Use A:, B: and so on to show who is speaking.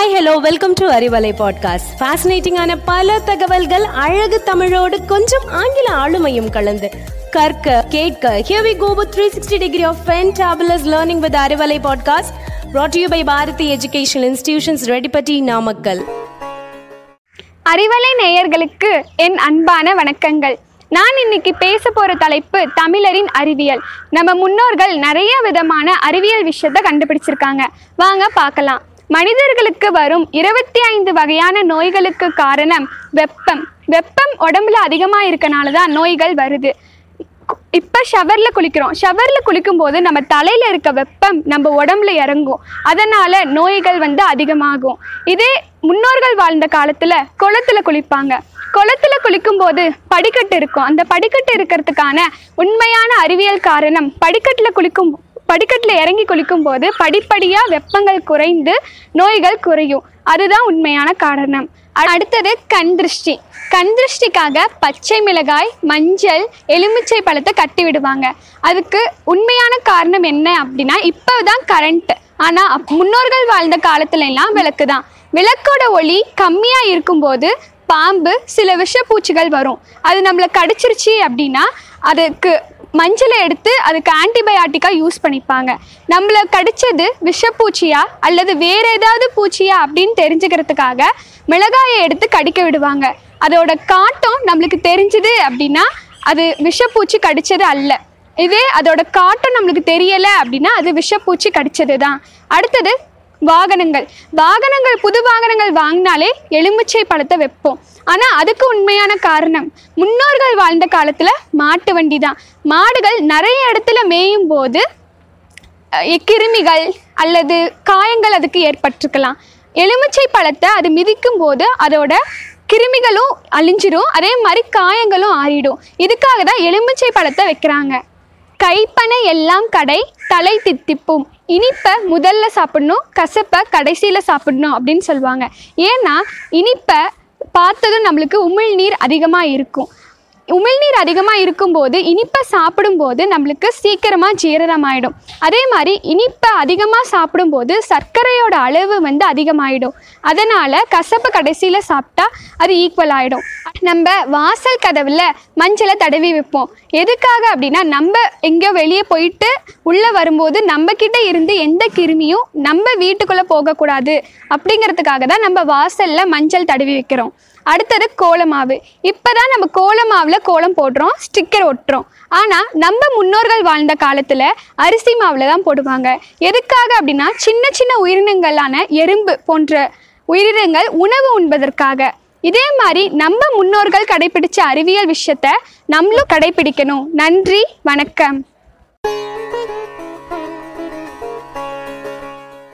A: Hi hello welcome to Arivalai podcast ஃபேசினேட்டிங்கான பல தகவல்கள் அழகு தமிழோடு கொஞ்சம் ஆங்கில ஆளுமையும் கலந்து. கற்க கேட்க here we go with 360 degree of fantabulous learning with Arivalai podcast brought to you by Bharathi education institutions Redipatti Namakkal
B: Arivalai நேயர்களுக்கு என் அன்பான வணக்கங்கள். நான் இன்னைக்கு பேச போகிற தலைப்பு தமிழரின் அறிவியல். நம்ம முன்னோர்கள் நிறைய விதமான அறிவியல் விஷயத்தை கண்டுபிடிச்சிருக்காங்க. வாங்க பார்க்கலாம். மனிதர்களுக்கு வரும் இருபத்தி ஐந்து வகையான நோய்களுக்கு காரணம் வெப்பம். வெப்பம் உடம்புல அதிகமாக இருக்கனால தான் நோய்கள் வருது. இப்போ ஷவரில் குளிக்கிறோம். ஷவரில் குளிக்கும்போது நம்ம தலையில் இருக்க வெப்பம் நம்ம உடம்புல இறங்கும். அதனால் நோய்கள் வந்து அதிகமாகும். இதே முன்னோர்கள் வாழ்ந்த காலத்தில் குளத்தில் குளிப்பாங்க. குளத்தில் குளிக்கும்போது படிக்கட்டு இருக்கும். அந்த படிக்கட்டு இருக்கிறதுக்கான உண்மையான அறிவியல் காரணம் படிக்கட்டில் குளிக்கும் படிக்கட்டில் இறங்கி குளிக்கும் போது படிப்படியாக வெப்பங்கள் குறைந்து நோய்கள் குறையும். அதுதான் உண்மையான காரணம். அடுத்தது கண் திருஷ்டி. கண் திருஷ்டிக்காக பச்சை மிளகாய் மஞ்சள் எலுமிச்சை பழத்தை கட்டி விடுவாங்க. அதுக்கு உண்மையான காரணம் என்ன அப்படின்னா இப்போ தான் கரண்ட் ஆனால் முன்னோர்கள் வாழ்ந்த காலத்துல எல்லாம் விளக்கு தான். விளக்கோட ஒளி கம்மியாக இருக்கும்போது பாம்பு சில விஷப்பூச்சிகள் வரும். அது நம்மளை கடிச்சிருச்சு அப்படின்னா அதுக்கு மஞ்சளை எடுத்து அதுக்கு ஆன்டிபயாட்டிக்காக யூஸ் பண்ணிப்பாங்க. நம்மளை கடிச்சது விஷப்பூச்சியா அல்லது வேற ஏதாவது பூச்சியா அப்படின்னு தெரிஞ்சுக்கிறதுக்காக மிளகாயை எடுத்து கடிக்க விடுவாங்க. அதோட காட்டம் நம்மளுக்கு தெரிஞ்சுது அப்படின்னா அது விஷப்பூச்சி கடிச்சது அல்ல. இதே அதோட காட்டம் நம்மளுக்கு தெரியலை அப்படின்னா அது விஷப்பூச்சி கடிச்சது தான் அடுத்தது வாகனங்கள். வாகனங்கள் புது வாகனங்கள் வாங்கினாலே எலுமிச்சை பழத்தை வைப்போம். ஆனால் அதுக்கு உண்மையான காரணம் முன்னோர்கள் வாழ்ந்த காலத்தில் மாட்டு வண்டி தான் மாடுகள் நிறைய இடத்துல மேயும் போது கிருமிகள் அல்லது காயங்கள் அதுக்கு ஏற்பட்டிருக்கலாம். எலுமிச்சை பழத்தை அது மிதிக்கும் போது அதோட கிருமிகளும் அழிஞ்சிரும். அதே மாதிரி காயங்களும் ஆறிடும். இதுக்காக தான் எலுமிச்சை பழத்தை வைக்கிறாங்க. கைப்பனை எல்லாம் கடை தலை தித்திப்பும். இனிப்பை முதல்ல சாப்பிடணும் கசப்பை கடைசியில் சாப்பிடணும் அப்படின்னு சொல்லுவாங்க. ஏன்னா இனிப்பை பார்த்ததும் நம்மளுக்கு உமிழ்நீர் அதிகமாக இருக்கும். உமிழ்நீர் அதிகமாக இருக்கும்போது இனிப்பை சாப்பிடும்போது நம்மளுக்கு சீக்கிரமாக ஜீரணமாயிடும். அதே மாதிரி இனிப்பை அதிகமாக சாப்பிடும்போது சர்க்கரையோட அளவு வந்து அதிகமாயிடும். அதனால் கசப்பு கடைசியில் சாப்பிட்டா அது ஈக்குவல் ஆகிடும் நம்ம வாசல் கதவில் மஞ்சளை தடவி வைப்போம். எதுக்காக அப்படின்னா நம்ம எங்கேயோ வெளியே போயிட்டு உள்ளே வரும்போது நம்ம இருந்து எந்த கிருமியும் நம்ம வீட்டுக்குள்ளே போகக்கூடாது அப்படிங்கிறதுக்காக தான் நம்ம வாசலில் மஞ்சள் தடவி வைக்கிறோம். அடுத்தது கோலமாவு. இப்போதான் நம்ம கோலமாவில் கோலம் போடுறோம் ஸ்டிக்கர் ஒட்டுறோம். ஆனால் நம்ம முன்னோர்கள் வாழ்ந்த காலத்தில் அரிசி மாவில் தான் போடுவாங்க. எதுக்காக அப்படின்னா சின்ன சின்ன உயிரினங்களான எறும்பு போன்ற உயிரினங்கள் உணவு உண்பதற்காக. இதே மாதிரி நம்ம முன்னோர்கள் கடைபிடிச்ச அறிவியல் விஷயத்த நம்மளும் கடைபிடிக்கணும். நன்றி வணக்கம்.